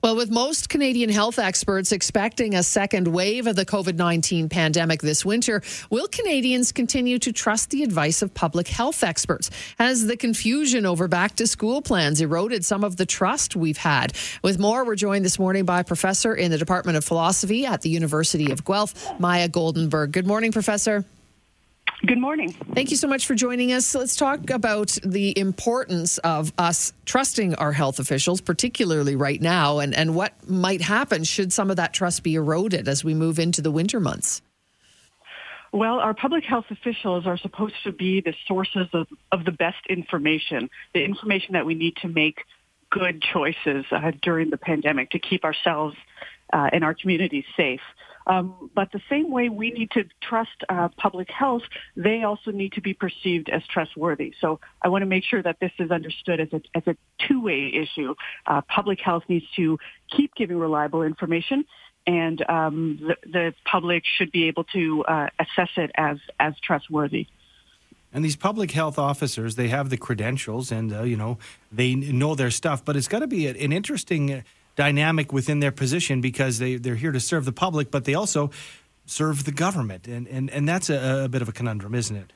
Well, with most Canadian health experts expecting a second wave of the COVID 19 pandemic this winter, will Canadians continue to trust the advice of public health experts? Has the confusion over back to school plans eroded some of the trust we've had? With more, we're joined this morning by a professor in the Department of Philosophy at the University of Guelph, Maya Goldenberg. Good morning, Professor. Good morning. Thank you so much for joining us. Let's talk about the importance of us trusting our health officials, particularly right now, and, and what might happen should some of that trust be eroded as we move into the winter months. Well, our public health officials are supposed to be the sources of, of the best information, the information that we need to make good choices uh, during the pandemic to keep ourselves uh, and our communities safe. Um, but the same way we need to trust uh, public health, they also need to be perceived as trustworthy. So I want to make sure that this is understood as a, as a two-way issue. Uh, public health needs to keep giving reliable information, and um, the, the, public should be able to uh, assess it as as trustworthy. And these public health officers, they have the credentials, and uh, you know they know their stuff. But it's got to be an interesting dynamic within their position because they, they're here to serve the public, but they also serve the government. And, and, and that's a, a bit of a conundrum, isn't it?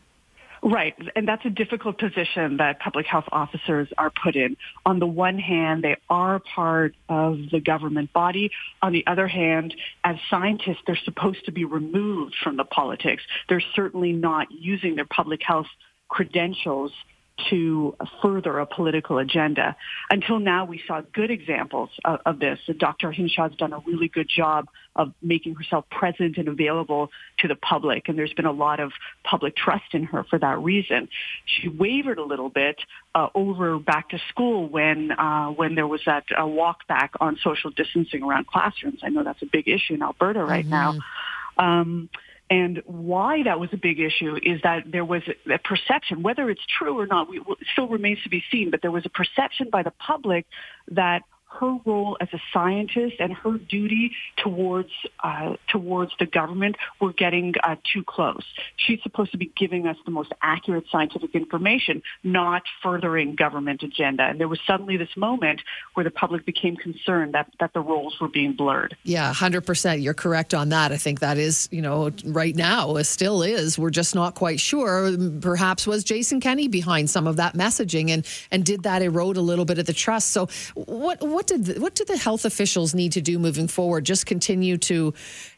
Right. And that's a difficult position that public health officers are put in. On the one hand, they are part of the government body. On the other hand, as scientists, they're supposed to be removed from the politics. They're certainly not using their public health credentials to further a political agenda. Until now, we saw good examples of, of this. Dr. Hinshaw has done a really good job of making herself present and available to the public, and there's been a lot of public trust in her for that reason. She wavered a little bit uh, over back to school when uh, when there was that uh, walk back on social distancing around classrooms. I know that's a big issue in Alberta right mm-hmm. now. Um, and why that was a big issue is that there was a perception, whether it's true or not, we, still remains to be seen, but there was a perception by the public that her role as a scientist and her duty towards uh, towards the government were getting uh, too close. She's supposed to be giving us the most accurate scientific information, not furthering government agenda. And there was suddenly this moment where the public became concerned that that the roles were being blurred. Yeah, hundred percent. You're correct on that. I think that is, you know, right now it still is. We're just not quite sure. Perhaps was Jason Kenney behind some of that messaging, and and did that erode a little bit of the trust? So what what what did the, what do the health officials need to do moving forward? Just continue to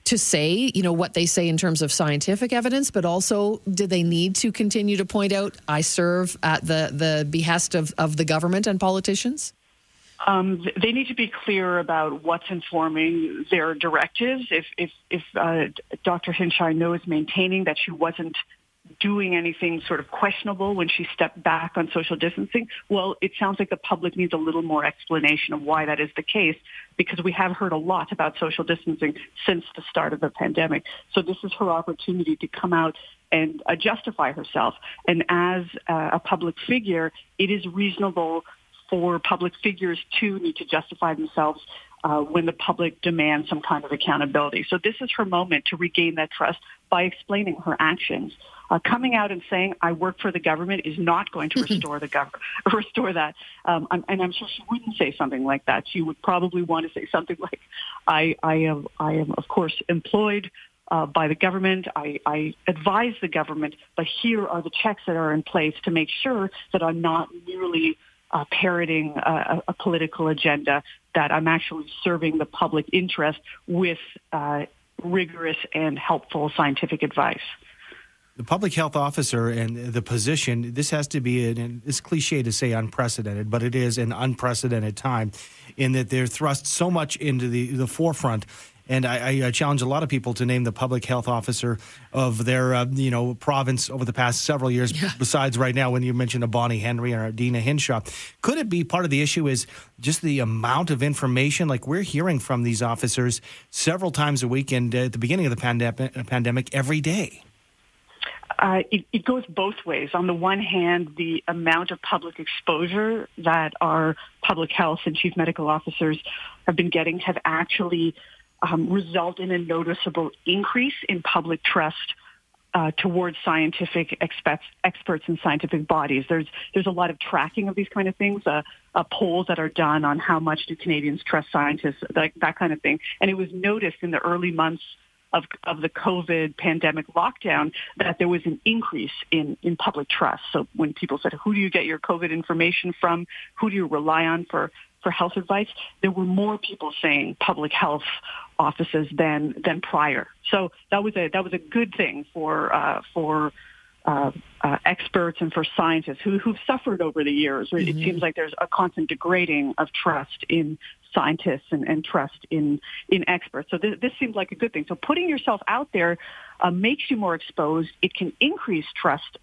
to say, you know, what they say in terms of scientific evidence, but also do they need to continue to point out I serve at the the behest of, of the government and politicians? Um, they need to be clear about what's informing their directives. If if, if uh, Dr. Hinshaw knows maintaining that she wasn't doing anything sort of questionable when she stepped back on social distancing? Well, it sounds like the public needs a little more explanation of why that is the case because we have heard a lot about social distancing since the start of the pandemic. So this is her opportunity to come out and uh, justify herself. And as uh, a public figure, it is reasonable for public figures to need to justify themselves uh, when the public demands some kind of accountability. So this is her moment to regain that trust by explaining her actions. Uh, coming out and saying I work for the government is not going to restore the government, restore that. Um, and I'm sure she wouldn't say something like that. She would probably want to say something like, I, I am, I am of course employed uh, by the government. I, I advise the government, but here are the checks that are in place to make sure that I'm not merely uh, parroting a, a, political agenda, that I'm actually serving the public interest with uh, rigorous and helpful scientific advice the public health officer and the position, this has to be, an, it's cliche to say unprecedented, but it is an unprecedented time in that they're thrust so much into the, the forefront. And I, I challenge a lot of people to name the public health officer of their, uh, you know, province over the past several years. Yeah. Besides, right now, when you mentioned a Bonnie Henry or Deena Hinshaw, could it be part of the issue is just the amount of information? Like we're hearing from these officers several times a week, and at the beginning of the pandemic, pandemic every day. Uh, it, it, goes both ways. On the one hand, the amount of public exposure that our public health and chief medical officers have been getting have actually um, resulted in a noticeable increase in public trust uh, towards scientific experts, experts and scientific bodies. There's there's a lot of tracking of these kind of things, uh, uh, polls that are done on how much do Canadians trust scientists, that, that kind of thing. And it was noticed in the early months of, of the COVID pandemic lockdown that there was an increase in, in public trust. So when people said, who do you get your COVID information from? Who do you rely on for, for health advice? There were more people saying public health offices than, than prior. So that was a, that was a good thing for, uh, for, uh, uh, experts and for scientists who, who've suffered over the years. Mm-hmm. It seems like there's a constant degrading of trust in scientists and, and trust in in experts. So this, this seems like a good thing. So putting yourself out there uh, makes you more exposed. It can increase trust.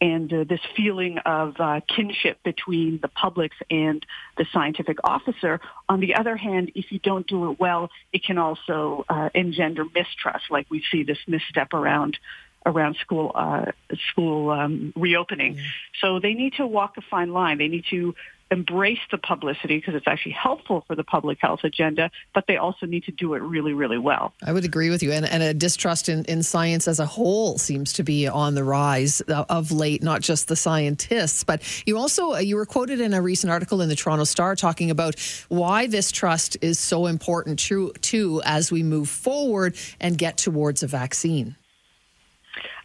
And uh, this feeling of uh, kinship between the public and the scientific officer. On the other hand, if you don't do it well, it can also uh, engender mistrust, like we see this misstep around around school uh, school um, reopening. Mm-hmm. So they need to walk a fine line. They need to embrace the publicity because it's actually helpful for the public health agenda, but they also need to do it really, really well. I would agree with you. And, and a distrust in, in science as a whole seems to be on the rise of late, not just the scientists. But you also, you were quoted in a recent article in the Toronto Star talking about why this trust is so important too, too as we move forward and get towards a vaccine.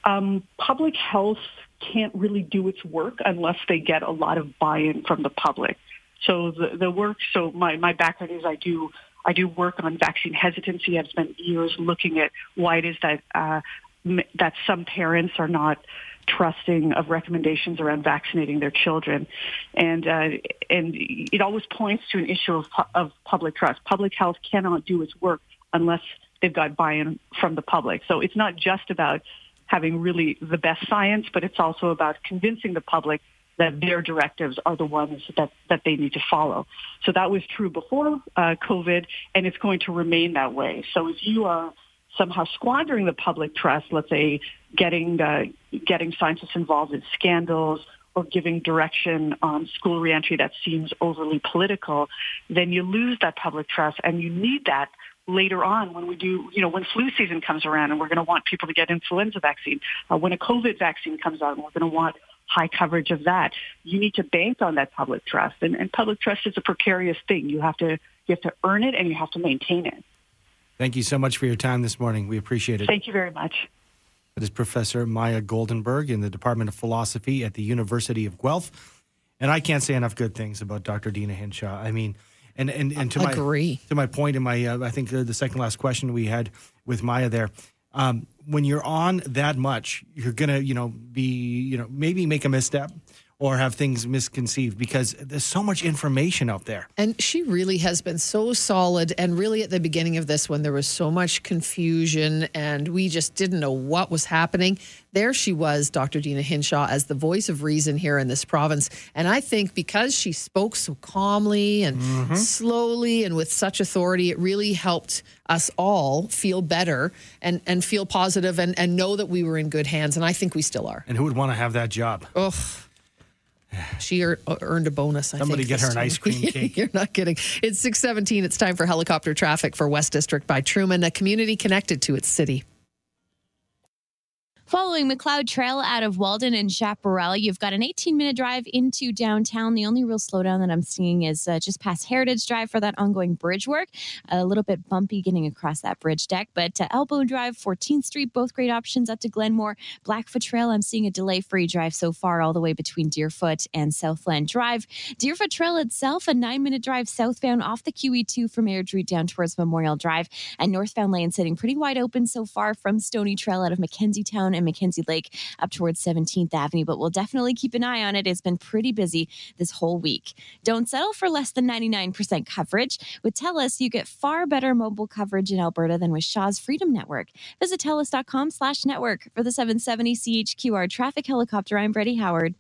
Um, public health can't really do its work unless they get a lot of buy-in from the public. So the, the work, so my, my background is I do, I do work on vaccine hesitancy. I've spent years looking at why it is that, uh, that some parents are not trusting of recommendations around vaccinating their children. And, uh, and it always points to an issue of, of public trust. Public health cannot do its work unless they've got buy-in from the public. So it's not just about having really the best science, but it's also about convincing the public that their directives are the ones that, that they need to follow. So that was true before uh, COVID, and it's going to remain that way. So if you are somehow squandering the public trust, let's say getting uh, getting scientists involved in scandals or giving direction on school reentry that seems overly political, then you lose that public trust, and you need that later on when we do, you know, when flu season comes around and we're going to want people to get influenza vaccine, uh, when a COVID vaccine comes out and we're going to want high coverage of that, you need to bank on that public trust. And, and public trust is a precarious thing. You have to you have to earn it and you have to maintain it. Thank you so much for your time this morning. We appreciate it. Thank you very much. That is Professor Maya Goldenberg in the Department of Philosophy at the University of Guelph. And I can't say enough good things about Dr. Deena Hinshaw. I mean, and and, and to Agree. my to my point in my uh, I think uh, the second last question we had with Maya there. Um, when you're on that much, you're gonna you know be you know maybe make a misstep or have things misconceived because there's so much information out there. And she really has been so solid. And really, at the beginning of this, when there was so much confusion and we just didn't know what was happening, there she was, Dr. Deena Hinshaw, as the voice of reason here in this province. And I think because she spoke so calmly and mm-hmm. slowly and with such authority, it really helped us all feel better and, and feel positive and, and know that we were in good hands. And I think we still are. And who would want to have that job? Oh, she er- earned a bonus. I Somebody think, get her an ice cream cake. You're not kidding. It's 617. It's time for helicopter traffic for West District by Truman, a community connected to its city. Following Macleod Trail out of Walden and Chaparral, you've got an 18 minute drive into downtown. The only real slowdown that I'm seeing is uh, just past Heritage Drive for that ongoing bridge work. A little bit bumpy getting across that bridge deck, but uh, Elbow Drive, 14th Street, both great options up to Glenmore. Blackfoot Trail, I'm seeing a delay free drive so far, all the way between Deerfoot and Southland Drive. Deerfoot Trail itself, a nine minute drive southbound off the QE2 from Airdrie down towards Memorial Drive. And northbound lane sitting pretty wide open so far from Stoney Trail out of McKenzie Towne and McKenzie Lake up towards 17th Avenue, but we'll definitely keep an eye on it. It's been pretty busy this whole week. Don't settle for less than 99% coverage. With TELUS, you get far better mobile coverage in Alberta than with Shaw's Freedom Network. Visit TELUS.com slash network for the 770 CHQR traffic helicopter. I'm Brady Howard.